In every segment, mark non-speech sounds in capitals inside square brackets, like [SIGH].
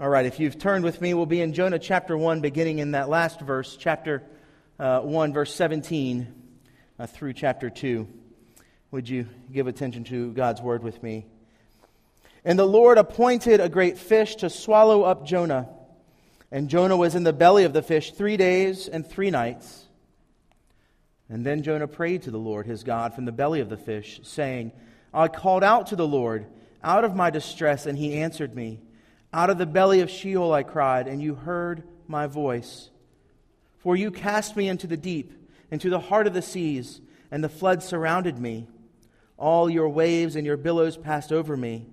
All right, if you've turned with me, we'll be in Jonah chapter 1, beginning in that last verse, chapter uh, 1, verse 17, uh, through chapter 2. Would you give attention to God's word with me? And the Lord appointed a great fish to swallow up Jonah. And Jonah was in the belly of the fish three days and three nights. And then Jonah prayed to the Lord his God from the belly of the fish, saying, I called out to the Lord out of my distress, and he answered me. Out of the belly of Sheol I cried, and you heard my voice. For you cast me into the deep, into the heart of the seas, and the flood surrounded me. All your waves and your billows passed over me.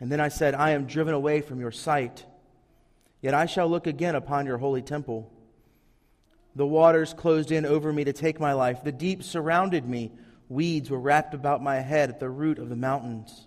And then I said, I am driven away from your sight. Yet I shall look again upon your holy temple. The waters closed in over me to take my life. The deep surrounded me. Weeds were wrapped about my head at the root of the mountains.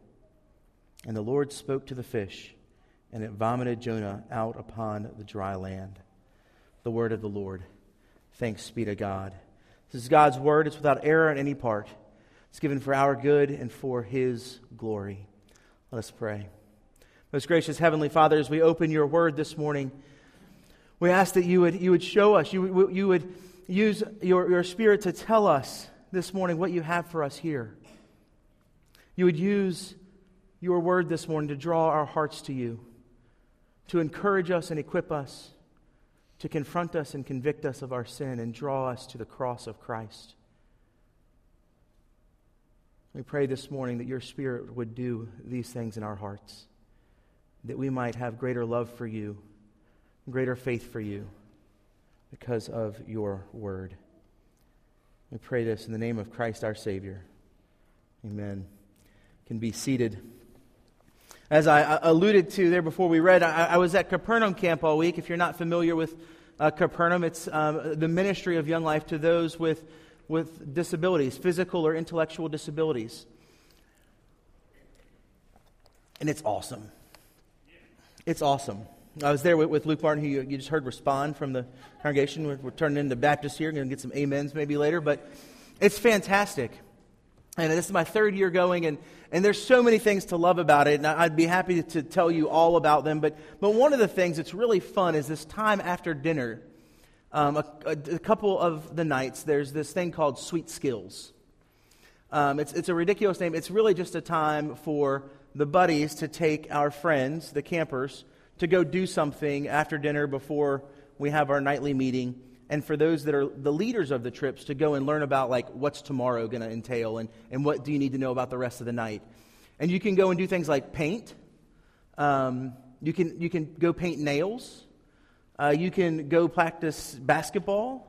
And the Lord spoke to the fish, and it vomited Jonah out upon the dry land. The word of the Lord. Thanks be to God. This is God's word. It's without error in any part. It's given for our good and for his glory. Let us pray. Most gracious Heavenly Father, as we open your word this morning, we ask that you would, you would show us, you, you would use your, your Spirit to tell us this morning what you have for us here. You would use your word this morning to draw our hearts to you, to encourage us and equip us, to confront us and convict us of our sin and draw us to the cross of Christ. We pray this morning that your Spirit would do these things in our hearts, that we might have greater love for you, greater faith for you because of your word. We pray this in the name of Christ our Savior. Amen. Can be seated. As I alluded to there before we read, I, I was at Capernaum camp all week. If you're not familiar with uh, Capernaum, it's um, the ministry of Young Life to those with, with disabilities, physical or intellectual disabilities. And it's awesome. It's awesome. I was there with, with Luke Martin, who you, you, just heard respond from the congregation. We're, we're turning into Baptists here. Going to get some amens maybe later, but it's fantastic. And this is my third year going, and, and there's so many things to love about it, and I'd be happy to tell you all about them. But, but one of the things that's really fun is this time after dinner. Um, a, a, a, couple of the nights, there's this thing called Sweet Skills. Um, it's, it's a ridiculous name. It's really just a time for the buddies to take our friends, the campers, to go do something after dinner before we have our nightly meeting and for those that are the leaders of the trips to go and learn about like what's tomorrow going to entail and, and what do you need to know about the rest of the night. And you can go and do things like paint. Um, you, can, you can go paint nails. Uh, you can go practice basketball.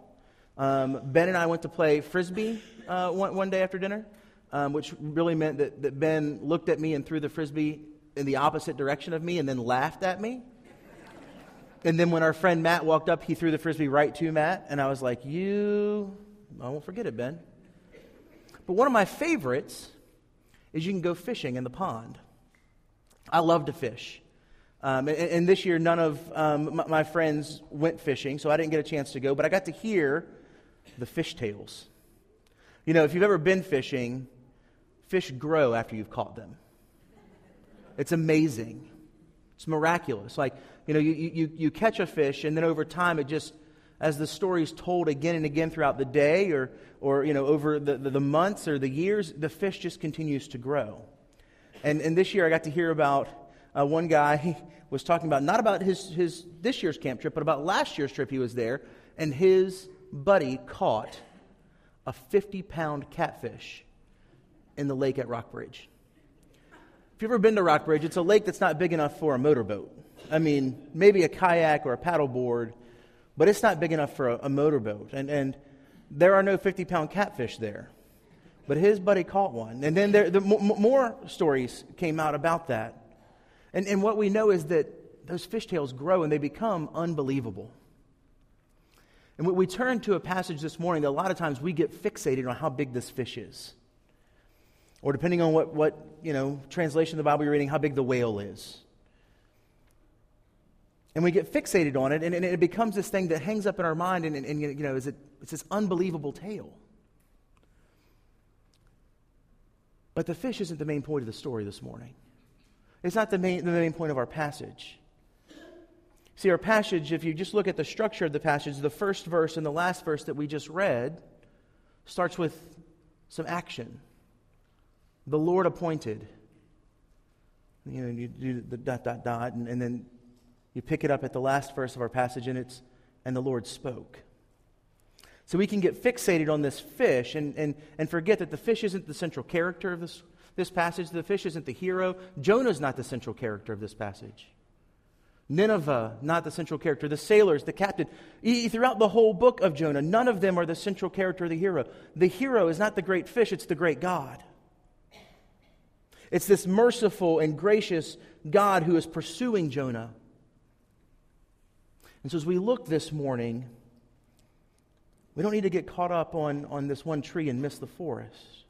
Um, ben and i went to play frisbee uh, one, one, day after dinner um, which really meant that, that ben looked at me and threw the frisbee in the opposite direction of me and then laughed at me and then when our friend Matt walked up, he threw the frisbee right to Matt, and I was like, You, I won't forget it, Ben. But one of my favorites is you can go fishing in the pond. I love to fish. Um, and, and, this year, none of um, my, my friends went fishing, so I didn't get a chance to go, but I got to hear the fish tales. You know, if you've ever been fishing, fish grow after you've caught them. It's amazing. It's miraculous. Like, you know, you, you, you catch a fish, and then over time, it just, as the story is told again and again throughout the day or, or you know, over the, the, the months or the years, the fish just continues to grow. And, and this year, I got to hear about uh, one guy [LAUGHS] was talking about, not about his, his this year's camp trip, but about last year's trip he was there, and his buddy caught a 50 pound catfish in the lake at Rockbridge. If you've ever been to Rockbridge, it's a lake that's not big enough for a motorboat. I mean, maybe a kayak or a paddleboard, but it's not big enough for a, a motorboat. And, and there are no 50 pound catfish there. But his buddy caught one. And then there, the, more stories came out about that. And, and what we know is that those fishtails grow and they become unbelievable. And we turn to a passage this morning that a lot of times we get fixated on how big this fish is. Or depending on what, what you know, translation of the Bible you're reading, how big the whale is. And we get fixated on it, and, and it becomes this thing that hangs up in our mind, and, and, and you know, is it, it's this unbelievable tale. But the fish isn't the main point of the story this morning. It's not the main, the main point of our passage. See, our passage, if you just look at the structure of the passage, the first verse and the last verse that we just read starts with some action. The Lord appointed. You know, you do the dot, dot, dot, and, and then you pick it up at the last verse of our passage, and it's, and the Lord spoke. So we can get fixated on this fish and, and, and forget that the fish isn't the central character of this, this passage. The fish isn't the hero. Jonah's not the central character of this passage. Nineveh, not the central character. The sailors, the captain. Throughout the whole book of Jonah, none of them are the central character or the hero. The hero is not the great fish, it's the great God. It's this merciful and gracious God who is pursuing Jonah. And so as we look this morning, we don't need to get caught up on, on this one tree and miss the forest.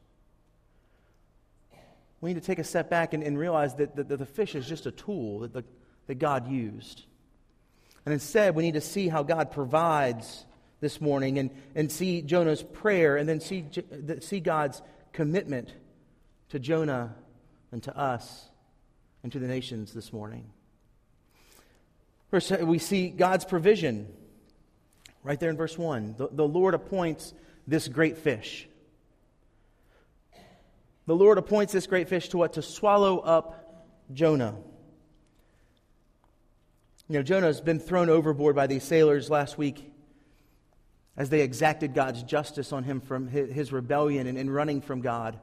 We need to take a step back and, and realize that, that, that, the fish is just a tool that, the, that God used. And instead, we need to see how God provides this morning and, and see Jonah's prayer and then see, see God's commitment to Jonah and to us and to the nations this morning. First, we see God's provision right there in verse 1. The, the Lord appoints this great fish. The Lord appoints this great fish to what? To swallow up Jonah. You know, Jonah has been thrown overboard by these sailors last week as they exacted God's justice on him from his rebellion and running from God.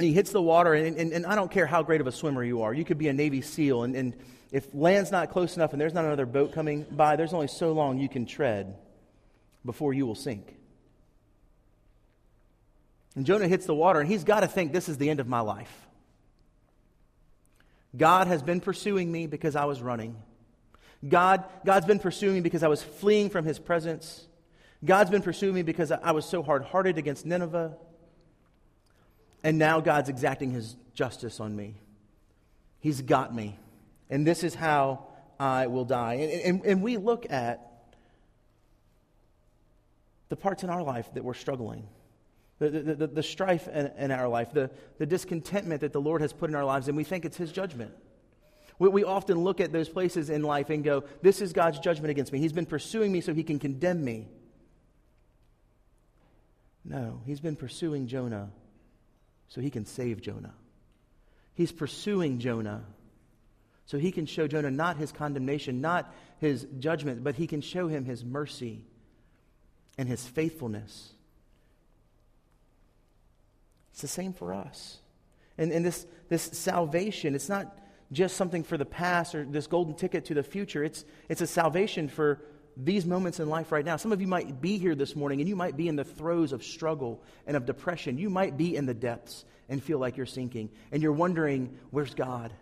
And he hits the water, and, and, and, I don't care how great of a swimmer you are. You could be a Navy SEAL, and, and if land's not close enough and there's not another boat coming by, there's only so long you can tread before you will sink. And Jonah hits the water, and he's got to think this is the end of my life. God has been pursuing me because I was running. God, God's been pursuing me because I was fleeing from his presence. God's been pursuing me because I was so hard hearted against Nineveh. And now God's exacting his justice on me. He's got me and this is how I will die. And, and, and we look at the parts in our life that we're struggling, the, the, the, the strife in, in, our life, the, the discontentment that the Lord has put in our lives, and we think it's His judgment. We, we often look at those places in life and go, This is God's judgment against me. He's been pursuing me so He can condemn me. No, He's been pursuing Jonah so He can save Jonah. He's pursuing Jonah so he can show Jonah not his condemnation, not his judgment, but he can show him his mercy and his faithfulness. It's the same for us. And, and this, this salvation, it's not just something for the past or this golden ticket to the future. It's, it's a salvation for these moments in life right now. Some of you might be here this morning and you might be in the throes of struggle and of depression. You might be in the depths and feel like you're sinking. And you're wondering, where's God?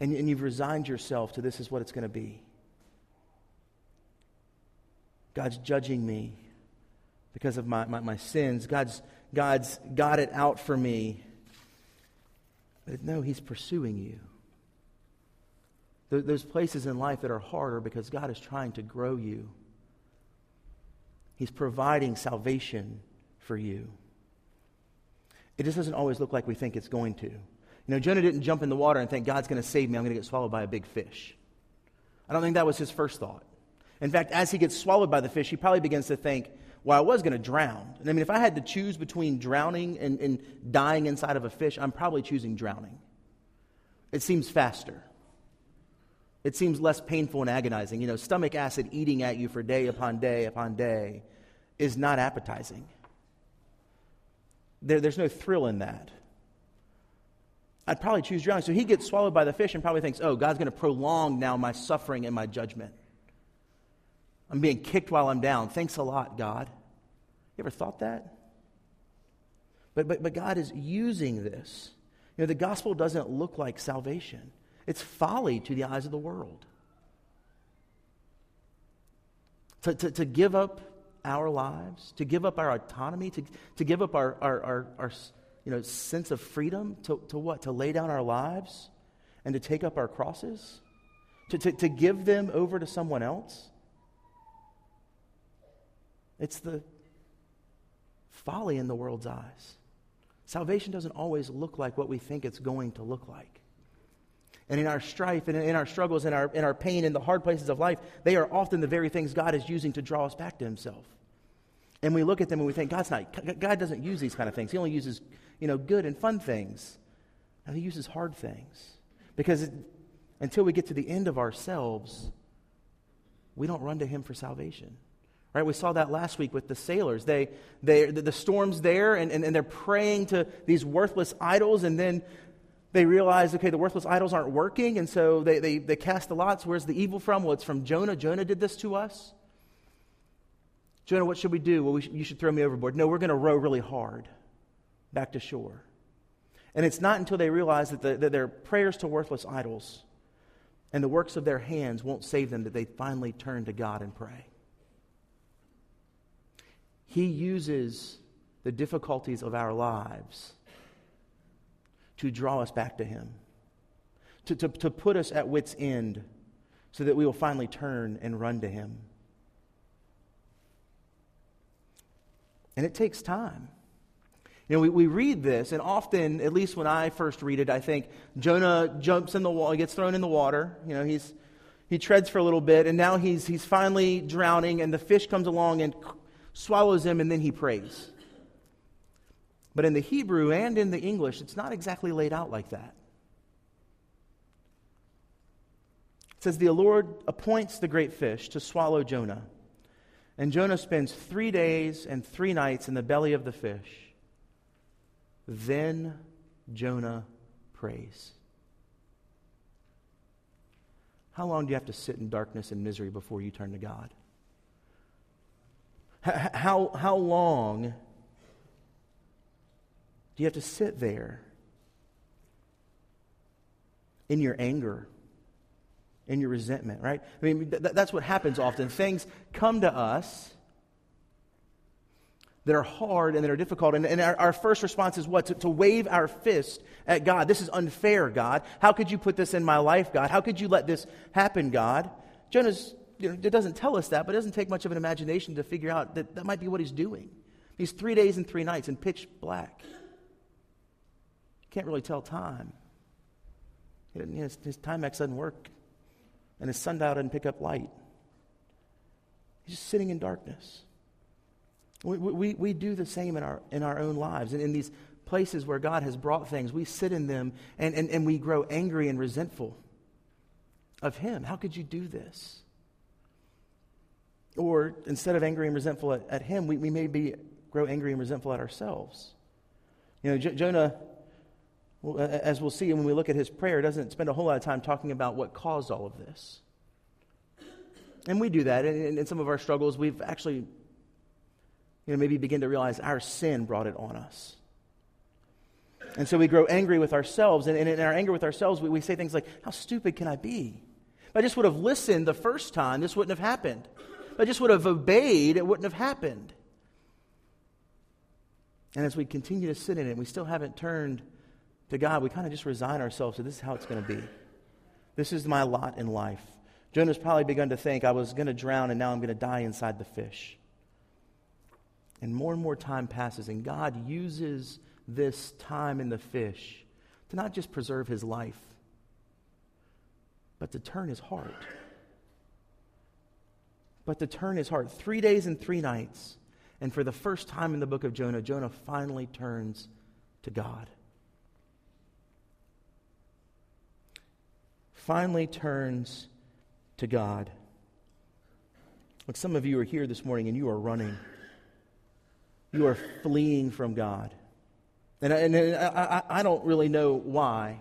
and, and you've resigned yourself to this is what it's going to be. God's judging me because of my, my, my, sins. God's, God's got it out for me. But no, He's pursuing you. Those places in life that are harder because God is trying to grow you. He's providing salvation for you. It just doesn't always look like we think it's going to. You know, Jonah didn't jump in the water and think, God's going to save me. I'm going to get swallowed by a big fish. I don't think that was his first thought. In fact, as he gets swallowed by the fish, he probably begins to think, well, I was going to drown. And I mean, if I had to choose between drowning and, and dying inside of a fish, I'm probably choosing drowning. It seems faster. It seems less painful and agonizing. You know, stomach acid eating at you for day upon day upon day is not appetizing. There, there's no thrill in that. I'd probably choose drowning. So he gets swallowed by the fish and probably thinks, oh, God's going to prolong now my suffering and my judgment. I'm being kicked while I'm down. Thanks a lot, God. You ever thought that? But, but, but God is using this. You know, the gospel doesn't look like salvation, it's folly to the eyes of the world. To, to, to give up our lives, to give up our autonomy, to, to give up our, our, our, our you know, sense of freedom, to, to what? To lay down our lives and to take up our crosses? To, to, to give them over to someone else? It's the folly in the world's eyes. Salvation doesn't always look like what we think it's going to look like. And in our strife and in our struggles and our, in our pain in the hard places of life, they are often the very things God is using to draw us back to Himself. And we look at them and we think, God's not, God doesn't use these kind of things. He only uses, you know, good and fun things. And He uses hard things. Because it, until we get to the end of ourselves, we don't run to Him for salvation. Right? We saw that last week with the sailors. They, they, the storm's there, and, and, and they're praying to these worthless idols, and then they realize, okay, the worthless idols aren't working, and so they, they, they cast the lots. Where's the evil from? Well, it's from Jonah. Jonah did this to us. Jonah, what should we do? Well, we you should throw me overboard. No, we're going to row really hard back to shore. And it's not until they realize that, the, that their prayers to worthless idols and the works of their hands won't save them that they finally turn to God and pray. He uses the difficulties of our lives to draw us back to Him, to, to, to put us at wits' end so that we will finally turn and run to Him. And it takes time. You know, we, we read this, and often, at least when I first read it, I think Jonah jumps in the water, gets thrown in the water. You know, he's, he treads for a little bit, and now he's, he's finally drowning, and the fish comes along and swallows him, and then he prays. But in the Hebrew and in the English, it's not exactly laid out like that. It says, The Lord appoints the great fish to swallow Jonah. And Jonah spends three days and three nights in the belly of the fish. Then Jonah prays. How long do you have to sit in darkness and misery before you turn to God? How, how long do you have to sit there in your anger, in your resentment, right? I mean, th- that's what happens often. Things come to us that are hard and that are difficult. And, and our, our, first response is what? To, to wave our fist at God. This is unfair, God. How could you put this in my life, God? How could you let this happen, God? Jonah's you know, it doesn't tell us that, but it doesn't take much of an imagination to figure out that that might be what he's doing. He's three days and three nights in pitch black. Can't really tell time. You know, his, his Timex doesn't work, and his sundial doesn't pick up light. He's just sitting in darkness. We, we, we do the same in our, in our own lives. And in these places where God has brought things, we sit in them and, and, and we grow angry and resentful of Him. How could you do this? Or instead of angry and resentful at, at him, we, we may be, grow angry and resentful at ourselves. You know, J- Jonah, as we'll see when we look at his prayer, doesn't spend a whole lot of time talking about what caused all of this. And we do that. In, in some of our struggles, we've actually, you know, maybe begin to realize our sin brought it on us. And so we grow angry with ourselves. And, in our anger with ourselves, we, we say things like, How stupid can I be? If I just would have listened the first time, this wouldn't have happened. If I just would have obeyed, it wouldn't have happened. And as we continue to sit in it, we still haven't turned to God. We kind of just resign ourselves to this is how it's going to be. This is my lot in life. Jonah's probably begun to think, I was going to drown and now I'm going to die inside the fish. And more and more time passes, and God uses this time in the fish to not just preserve his life, but to turn his heart but to turn his heart. Three days and three nights. And for the first time in the book of Jonah, Jonah finally turns to God. Finally turns to God. Look, some of you are here this morning and you are running. You are fleeing from God. And, and I, I, don't really know why.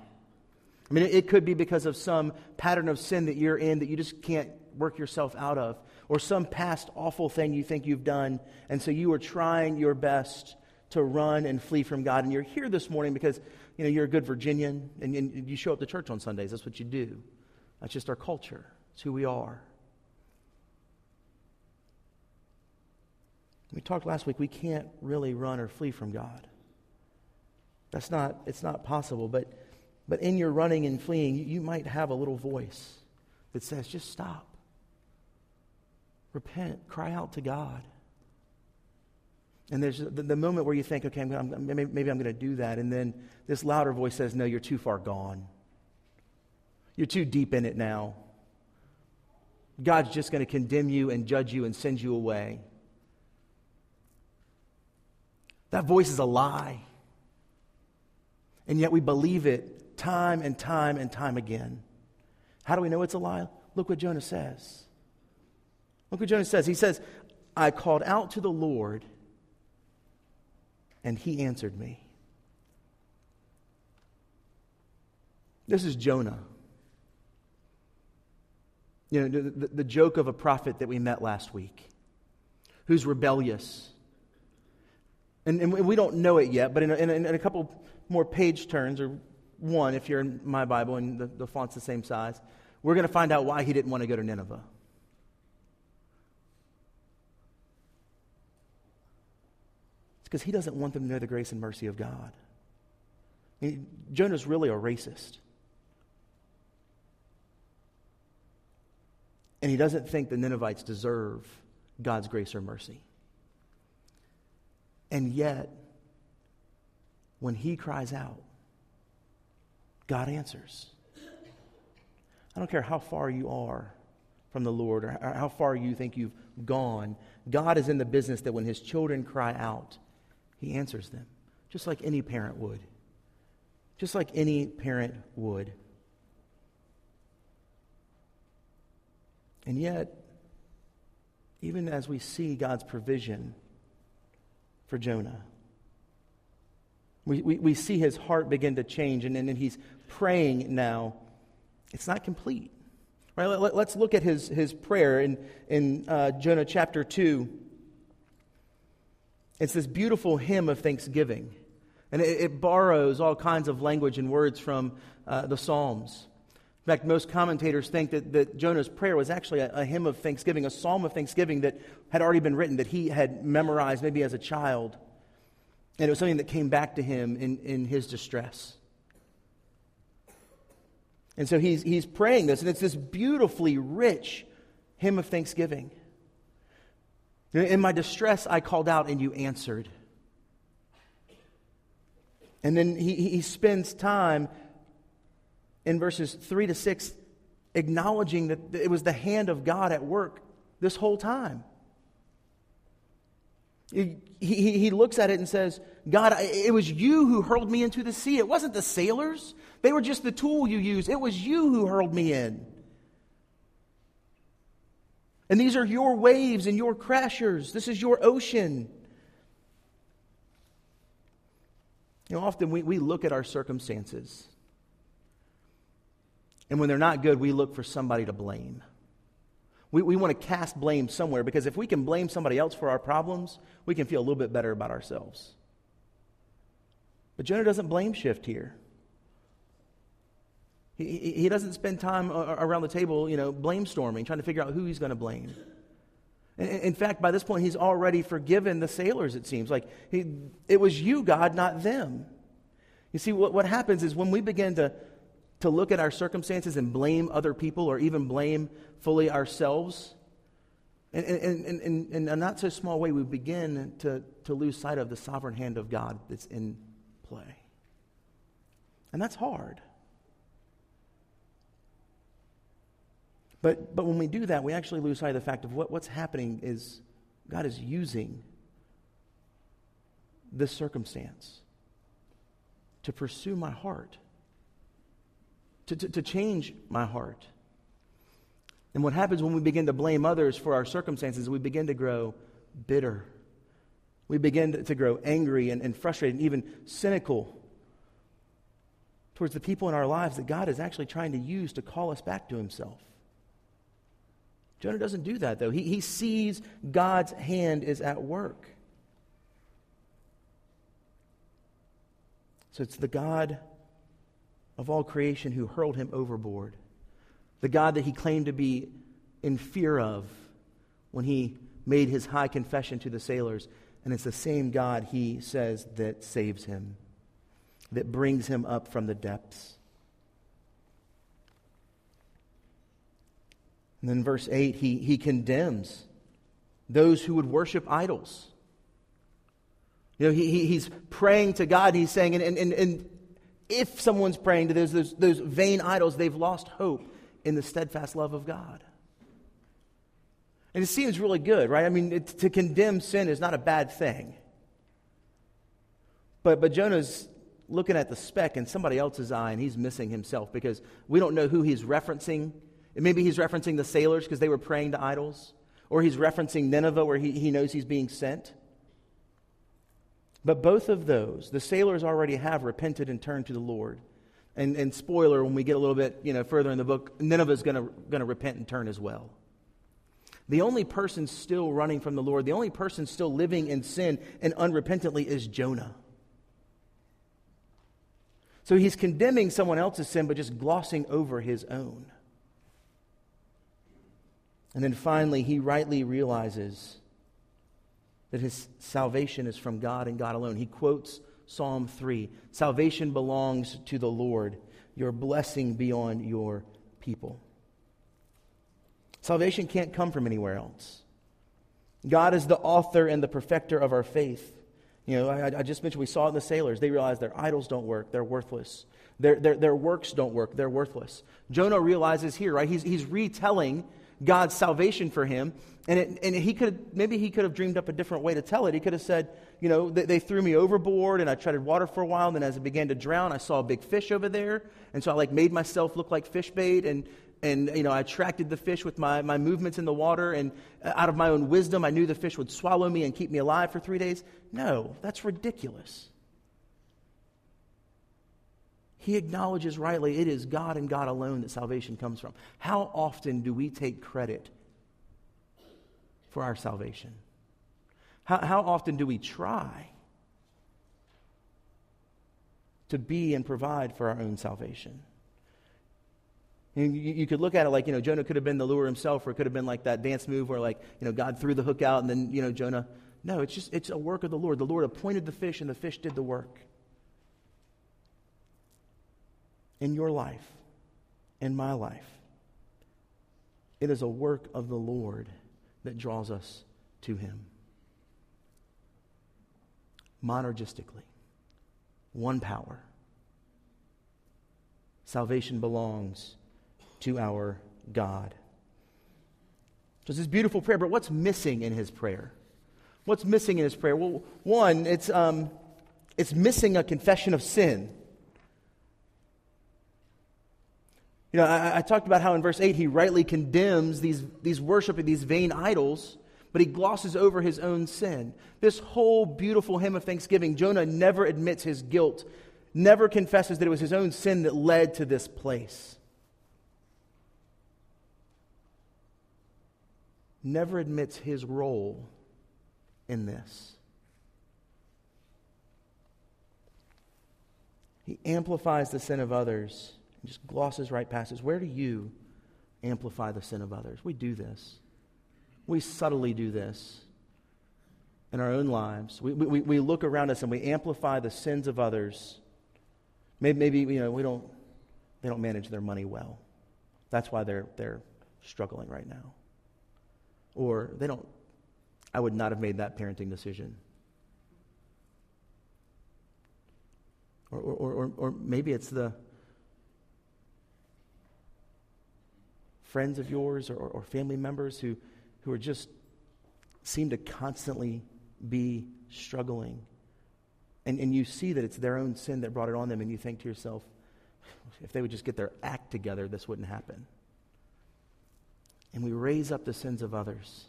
I mean, it could be because of some pattern of sin that you're in that you just can't work yourself out of or some past awful thing you think you've done, and so you are trying your best to run and flee from God. And you're here this morning because you know, you're a good Virginian and, and you show up to church on Sundays. That's what you do. That's just our culture, it's who we are. We talked last week, we can't really run or flee from God. That's not, it's not possible. But, but in your running and fleeing, you, you might have a little voice that says, just stop. Repent. Cry out to God. And there's the, the moment where you think, okay, I'm, I'm, maybe, maybe I'm going to do that. And then this louder voice says, no, you're too far gone. You're too deep in it now. God's just going to condemn you and judge you and send you away. That voice is a lie. And yet we believe it time and time and time again. How do we know it's a lie? Look what Jonah says. Look what Jonah says. He says, I called out to the Lord, and he answered me. This is Jonah. You know, the, the, joke of a prophet that we met last week who's rebellious. And, and we don't know it yet, but in a, in a, in a couple more page turns, or one if you're in my Bible and the, the font's the same size, we're going to find out why he didn't want to go to Nineveh. Because he doesn't want them to know the grace and mercy of God. I mean, Jonah's really a racist. And he doesn't think the Ninevites deserve God's grace or mercy. And yet, when he cries out, God answers. I don't care how far you are from the Lord or how far you think you've gone. God is in the business that when his children cry out, he answers them, just like any parent would. Just like any parent would. And yet, even as we see God's provision for Jonah, we, we, we see his heart begin to change, and then he's praying now. It's not complete. Right, let, us look at his, his prayer in, in uh, Jonah chapter 2. It's this beautiful hymn of thanksgiving. And it, it borrows all kinds of language and words from uh, the Psalms. In fact, most commentators think that, that Jonah's prayer was actually a, a, hymn of thanksgiving, a psalm of thanksgiving that had already been written, that he had memorized maybe as a child. And it was something that came back to him in, in his distress. And so he's, he's praying this, and it's this beautifully rich hymn of thanksgiving. In my distress, I called out, and you answered. And then he, he spends time in verses 3 to 6 acknowledging that it was the hand of God at work this whole time. He, he, he, looks at it and says, God, it was you who hurled me into the sea. It wasn't the sailors. They were just the tool you used. It was you who hurled me in. And these are your waves and your crashers. This is your ocean. You know, often we, we look at our circumstances and when they're not good, we look for somebody to blame. We, we want to cast blame somewhere because if we can blame somebody else for our problems, we can feel a little bit better about ourselves. But Jonah doesn't blame shift here. He, he, doesn't spend time around the table, you know, blame storming, trying to figure out who he's going to blame. In fact, by this point, he's already forgiven the sailors, it seems. Like, he, it was you, God, not them. You see, what, what happens is when we begin to to look at our circumstances and blame other people or even blame fully ourselves. And in a not so small way, we begin to, to lose sight of the sovereign hand of God that's in play. And that's hard. But, but when we do that, we actually lose sight of the fact of what, what's happening is God is using this circumstance to pursue my heart to, to, to change my heart. And what happens when we begin to blame others for our circumstances, we begin to grow bitter. We begin to, grow angry and, and frustrated and even cynical towards the people in our lives that God is actually trying to use to call us back to Himself. Jonah doesn't do that, though. He, he sees God's hand is at work. So it's the God of all creation who hurled him overboard, the God that he claimed to be in fear of when he made his high confession to the sailors. And it's the same God, he says, that saves him, that brings him up from the depths. And then verse 8, he, he condemns those who would worship idols. You know, he, he, he's praying to God. He's saying, and, and, and if someone's praying to those, those, those vain idols, they've lost hope in the steadfast love of God. And it seems really good, right? I mean, it, to condemn sin is not a bad thing. But, but Jonah's looking at the speck in somebody else's eye, and he's missing himself because we don't know who he's referencing. Maybe he's referencing the sailors because they were praying to idols, or he's referencing Nineveh where he, he knows he's being sent. But both of those, the sailors already have repented and turned to the Lord. And, and spoiler, when we get a little bit you know, further in the book, Nineveh is going to repent and turn as well. The only person still running from the Lord, the only person still living in sin and unrepentantly is Jonah. So he's condemning someone else's sin, but just glossing over his own. And then finally, he rightly realizes that his salvation is from God and God alone. He quotes Psalm 3 Salvation belongs to the Lord, your blessing be on your people. Salvation can't come from anywhere else. God is the author and the perfecter of our faith. You know, I, I, just mentioned we saw it in the sailors. They realized their idols don't work, they're worthless. Their, their, their works don't work, they're worthless. Jonah realizes here, right? He's, he's retelling God's salvation for him. And, it, and he could, maybe he could have dreamed up a different way to tell it. He could have said, you know, they, they, threw me overboard and I treaded water for a while. And then as I began to drown, I saw a big fish over there. And so I like made myself look like fish bait. And, and you know, I attracted the fish with my, my movements in the water, and out of my own wisdom, I knew the fish would swallow me and keep me alive for three days. No, that's ridiculous. He acknowledges rightly it is God and God alone that salvation comes from. How often do we take credit for our salvation? How, how often do we try to be and provide for our own salvation? You, you, could look at it like, you know, Jonah could have been the lure himself, or it could have been like that dance move where, like, you know, God threw the hook out and then, you know, Jonah. No, it's just, it's a work of the Lord. The Lord appointed the fish and the fish did the work. In your life, in my life, it is a work of the Lord that draws us to Him. Monergistically, one power. Salvation belongs to our God. So this beautiful prayer, but what's missing in his prayer? What's missing in his prayer? Well, one, it's, um, it's missing a confession of sin. You know, I, I, talked about how in verse 8 he rightly condemns these, these worship of these vain idols, but he glosses over his own sin. This whole beautiful hymn of thanksgiving, Jonah never admits his guilt, never confesses that it was his own sin that led to this place. never admits his role in this. He amplifies the sin of others and just glosses right past us. Where do you amplify the sin of others? We do this. We subtly do this in our own lives. We, we, we look around us and we amplify the sins of others. Maybe, maybe you know, we don't, they don't manage their money well. That's why they're, they're struggling right now. Or they don't, I would not have made that parenting decision. Or, or, or, or maybe it's the friends of yours or, or family members who, who are just seem to constantly be struggling. And, and you see that it's their own sin that brought it on them, and you think to yourself, if they would just get their act together, this wouldn't happen and we raise up the sins of others.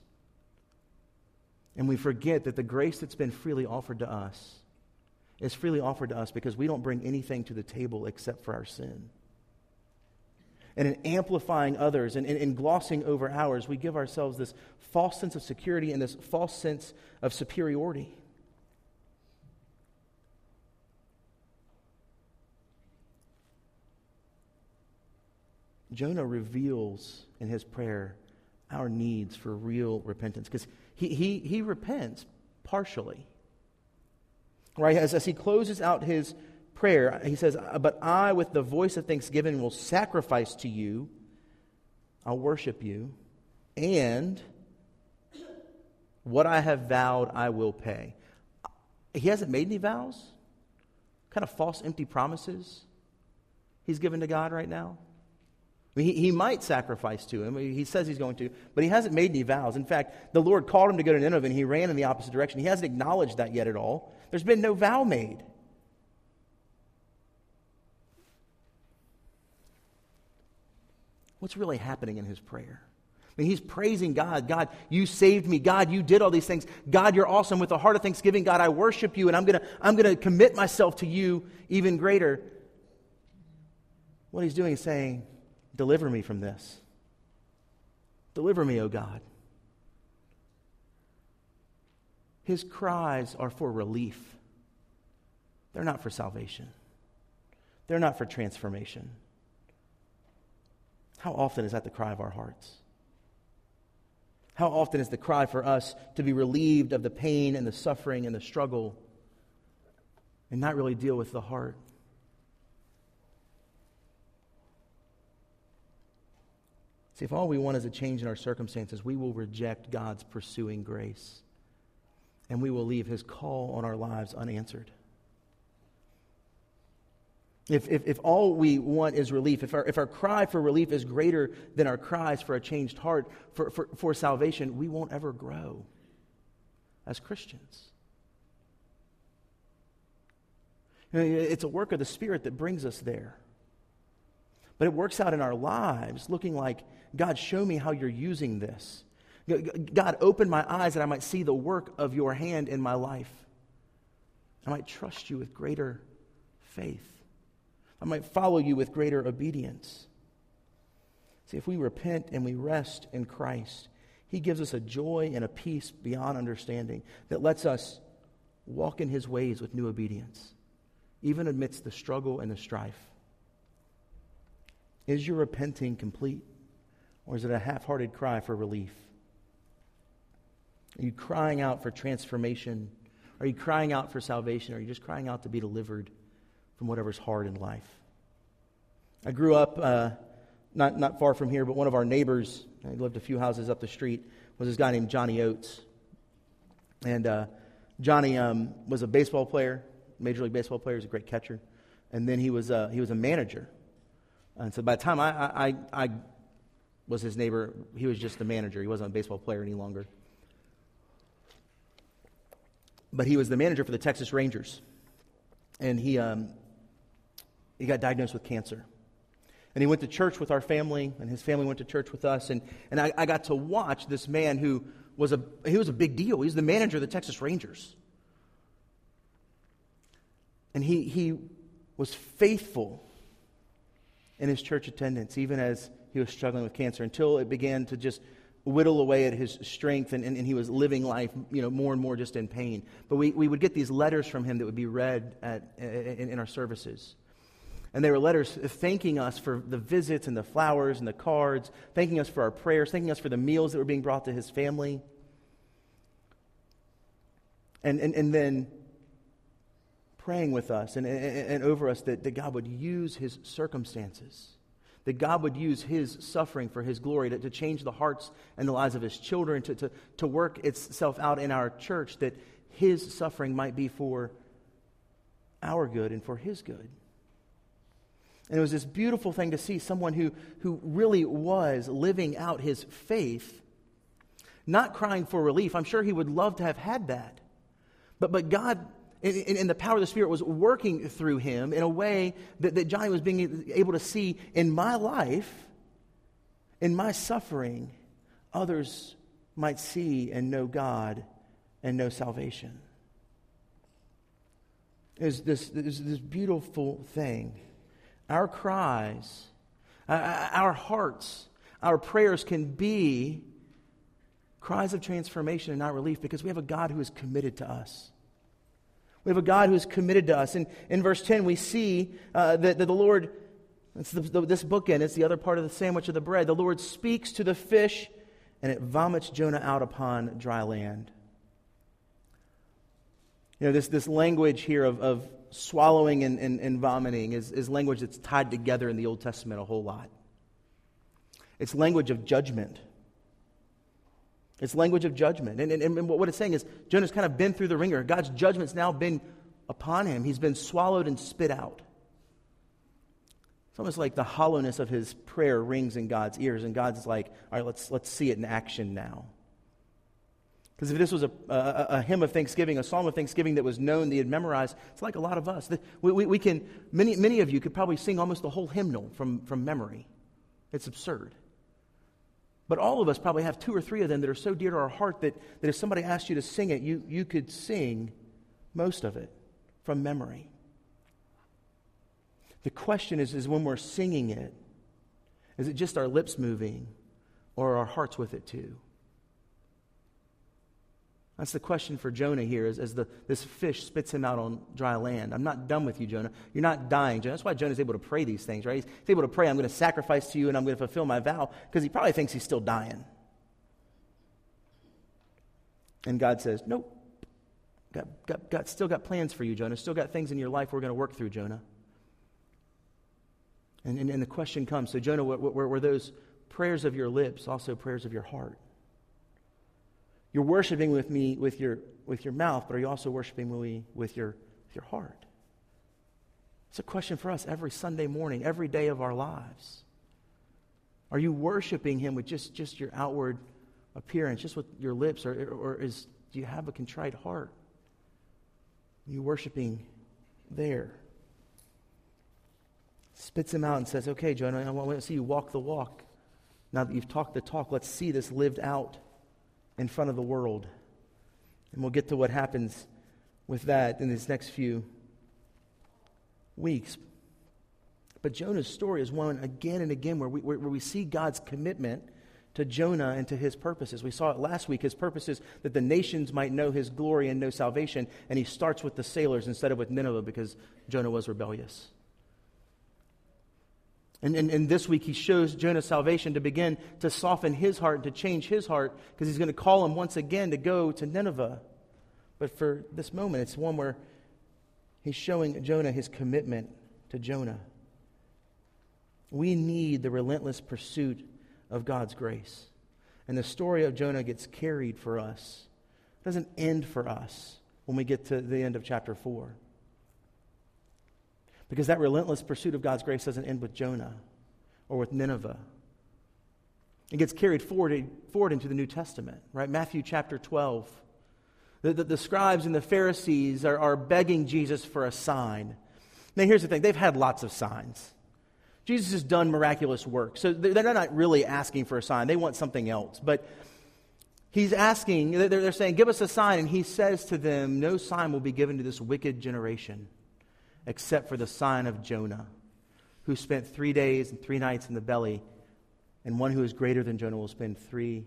And we forget that the grace that's been freely offered to us is freely offered to us because we don't bring anything to the table except for our sin and in amplifying others and in glossing over ours, we give ourselves this false sense of security and this false sense of superiority. Jonah reveals in his prayer our needs for real repentance because he, he, he repents partially. Right? As, as he closes out his prayer, he says, uh, But I, with the voice of thanksgiving, will sacrifice to you, I'll worship you, and what I have vowed, I will pay. He hasn't made any vows? kind of false, empty promises he's given to God right now? I mean, he, he might sacrifice to him. He says he's going to, but he hasn't made any vows. In fact, the Lord called him to go to Nineveh and he ran in the opposite direction. He hasn't acknowledged that yet at all. There's been no vow made. What's really happening in his prayer? I mean, he's praising God. God, you saved me. God, you did all these things. God, you're awesome. With a heart of thanksgiving, God, I worship you, and I'm going to I'm going to commit myself to you even greater. What he's doing is saying, Deliver me from this. Deliver me, O God. His cries are for relief, they're not for salvation, they're not for transformation. How often is that the cry of our hearts? How often is the cry for us to be relieved of the pain and the suffering and the struggle and not really deal with the heart? See, if all we want is a change in our circumstances, we will reject God's pursuing grace and we will leave his call on our lives unanswered. If, if, if all we want is relief, if our, if our cry for relief is greater than our cries for a changed heart, for, for, for salvation, we won't ever grow as Christians. It's a work of the Spirit that brings us there. But it works out in our lives looking like, God, show me how you're using this. God, open my eyes that I might see the work of your hand in my life. I might trust you with greater faith. I might follow you with greater obedience. See, if we repent and we rest in Christ, He gives us a joy and a peace beyond understanding that lets us walk in His ways with new obedience, even amidst the struggle and the strife. Is your repenting complete? Or is it a half hearted cry for relief? Are you crying out for transformation? Are you crying out for salvation? Are you just crying out to be delivered from whatever's hard in life? I grew up uh, not, not far from here, but one of our neighbors, he lived a few houses up the street, was this guy named Johnny Oates. And uh, Johnny um, was a baseball player, Major League Baseball player, he was a great catcher. And then he was, uh, he was a manager and so by the time I, I, I was his neighbor, he was just the manager. He wasn't a baseball player any longer. But he was the manager for the Texas Rangers. And he, um, he got diagnosed with cancer. And he went to church with our family, and his family went to church with us. And, and I, I got to watch this man who was a, he was a big deal. He was the manager of the Texas Rangers. And he, he was faithful in his church attendance, even as he was struggling with cancer, until it began to just whittle away at his strength and, and, and, he was living life you know more and more just in pain but we, we would get these letters from him that would be read at, in, in our services and they were letters thanking us for the visits and the flowers and the cards thanking us for our prayers thanking us for the meals that were being brought to his family and, and, and then praying with us and, and, and over us that, that God would use his circumstances, that God would use his suffering for his glory to, to change the hearts and the lives of his children, to, to, to work itself out in our church, that his suffering might be for our good and for his good. And it was this beautiful thing to see someone who, who really was living out his faith, not crying for relief. I'm sure he would love to have had that. But, but God and, and, the power of the Spirit was working through him in a way that, that Johnny was being able to see in my life, in my suffering, others might see and know God and know salvation. Is this, this, this beautiful thing. Our cries, our hearts, our prayers can be cries of transformation and not relief because we have a God who is committed to us. We have a God who is committed to us. And in verse 10, we see uh, that, that the Lord It's the, the, this bookend, it's the other part of the sandwich of the bread. The Lord speaks to the fish, and it vomits Jonah out upon dry land. You know, this, this language here of, of swallowing and, and, and vomiting is, is language that's tied together in the Old Testament a whole lot. It's language of judgment. It's language of judgment. And, and, and what it's saying is Jonah's kind of been through the wringer. God's judgment's now been upon him. He's been swallowed and spit out. It's almost like the hollowness of his prayer rings in God's ears, and God's like, all right, let's, let's see it in action now. Because if this was a, a, a, hymn of thanksgiving, a psalm of thanksgiving that was known, you had memorized, it's like a lot of us. We, we, we, can, many, many of you could probably sing almost the whole hymnal from, from memory. It's absurd. But all of us probably have two or three of them that are so dear to our heart that, that if somebody asked you to sing it, you, you could sing most of it from memory. The question is, is when we're singing it, is it just our lips moving or our hearts with it too? That's the question for Jonah here as, as the, this fish spits him out on dry land. I'm not done with you, Jonah. You're not dying, Jonah. That's why Jonah's able to pray these things, right? He's, able to pray, I'm going to sacrifice to you and I'm going to fulfill my vow because he probably thinks he's still dying. And God says, Nope. Got, still got plans for you, Jonah. Still got things in your life we're going to work through, Jonah. And, and, and the question comes so, Jonah, were, were those prayers of your lips also prayers of your heart? You're worshiping with me with your, with your mouth, but are you also worshiping me with your, with your heart? It's a question for us every Sunday morning, every day of our lives. Are you worshiping Him with just, just your outward appearance, just with your lips, or, or is, do you have a contrite heart? Are you worshiping there? spits him out and says, Okay, Jonah, I want to see you walk the walk. Now that you've talked the talk, let's see this lived out in front of the world. And we'll get to what happens with that in these next few weeks. But Jonah's story is one again and again where we, where, we see God's commitment to Jonah and to his purposes. We saw it last week. His purposes that the nations might know his glory and know salvation. And he starts with the sailors instead of with Nineveh because Jonah was rebellious. And, and, and, this week, he shows Jonah's salvation to begin to soften his heart and to change his heart because he's going to call him once again to go to Nineveh. But for this moment, it's one where he's showing Jonah his commitment to Jonah. We need the relentless pursuit of God's grace. And the story of Jonah gets carried for us, it doesn't end for us when we get to the end of chapter 4. Because that relentless pursuit of God's grace doesn't end with Jonah or with Nineveh. It gets carried forward, forward into the New Testament, right? Matthew chapter 12. The, the, the scribes and the Pharisees are, are begging Jesus for a sign. Now, here's the thing they've had lots of signs. Jesus has done miraculous work. So they're not really asking for a sign. They want something else. But he's asking, they're saying, Give us a sign. And he says to them, No sign will be given to this wicked generation except for the sign of Jonah, who spent three days and three nights in the belly, and one who is greater than Jonah will spend three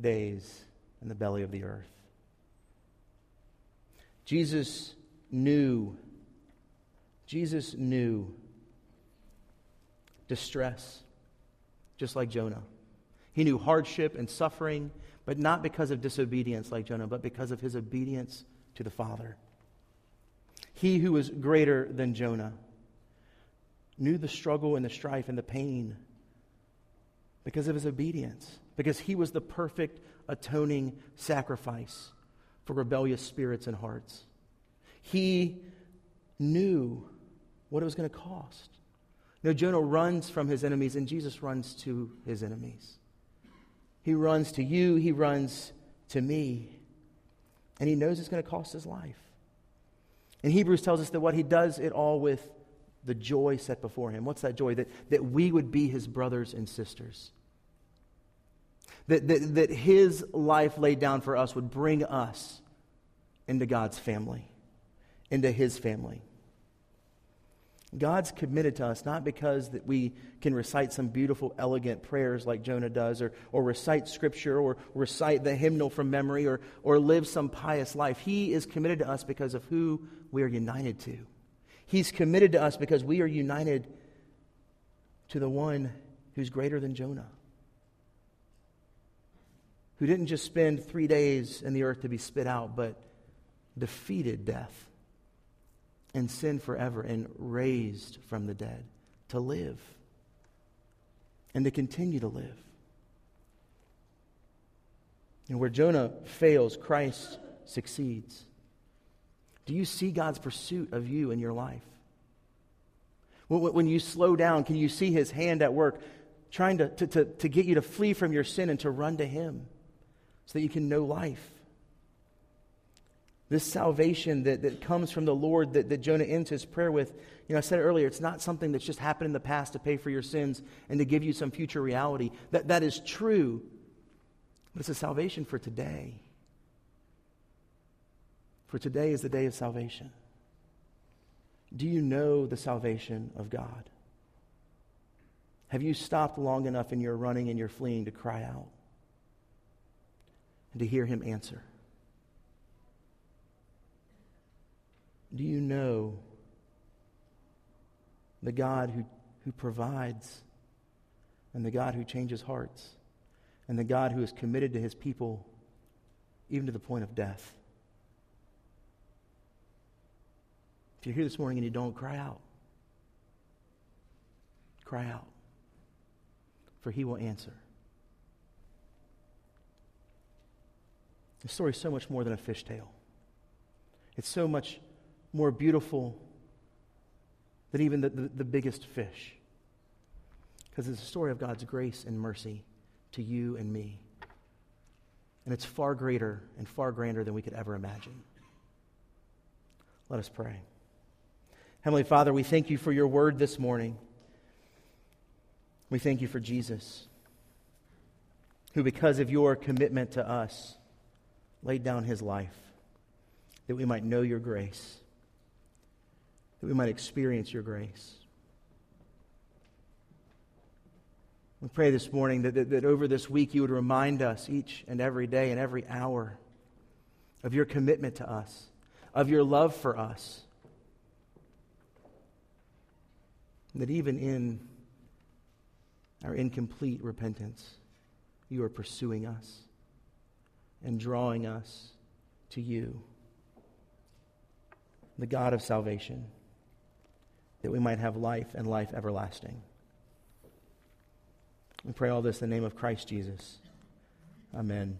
days in the belly of the earth. Jesus knew, Jesus knew distress, just like Jonah. He knew hardship and suffering, but not because of disobedience like Jonah, but because of his obedience to the Father. He who was greater than Jonah knew the struggle and the strife and the pain because of his obedience, because he was the perfect atoning sacrifice for rebellious spirits and hearts. He knew what it was going to cost. Know, Jonah runs from his enemies, and Jesus runs to his enemies. He runs to you, he runs to me, and he knows it's going to cost his life. And Hebrews tells us that what he does it all with the joy set before him. What's that joy? That, that we would be his brothers and sisters. That, that, that his life laid down for us would bring us into God's family, into his family. God's committed to us not because that we can recite some beautiful, elegant prayers like Jonah does, or, or recite scripture, or recite the hymnal from memory, or, or live some pious life. He is committed to us because of who we are united to. He's committed to us because we are united to the one who's greater than Jonah, who didn't just spend three days in the earth to be spit out, but defeated death and sin forever and raised from the dead to live and to continue to live. And where Jonah fails, Christ succeeds. Do you see God's pursuit of you in your life? When you slow down, can you see his hand at work trying to, to, to, to get you to flee from your sin and to run to him so that you can know life? This salvation that, that comes from the Lord that, that Jonah ends his prayer with, you know, I said earlier, it's not something that's just happened in the past to pay for your sins and to give you some future reality. That, that is true, but it's a salvation for today. For today is the day of salvation. Do you know the salvation of God? Have you stopped long enough in your running and your fleeing to cry out and to hear Him answer? Do you know the God who, who provides and the God who changes hearts and the God who is committed to His people even to the point of death? If you're here this morning and you don't, cry out. Cry out. For he will answer. The story is so much more than a fishtail. It's so much more beautiful than even the, the, the biggest fish. Because it's a story of God's grace and mercy to you and me. And it's far greater and far grander than we could ever imagine. Let us pray. Heavenly Father, we thank you for your word this morning. We thank you for Jesus, who, because of your commitment to us, laid down his life that we might know your grace, that we might experience your grace. We pray this morning that, that, that, over this week you would remind us each and every day and every hour of your commitment to us, of your love for us that even in our incomplete repentance, you are pursuing us and drawing us to you, the God of salvation, that we might have life and life everlasting. We pray all this in the name of Christ Jesus. Amen.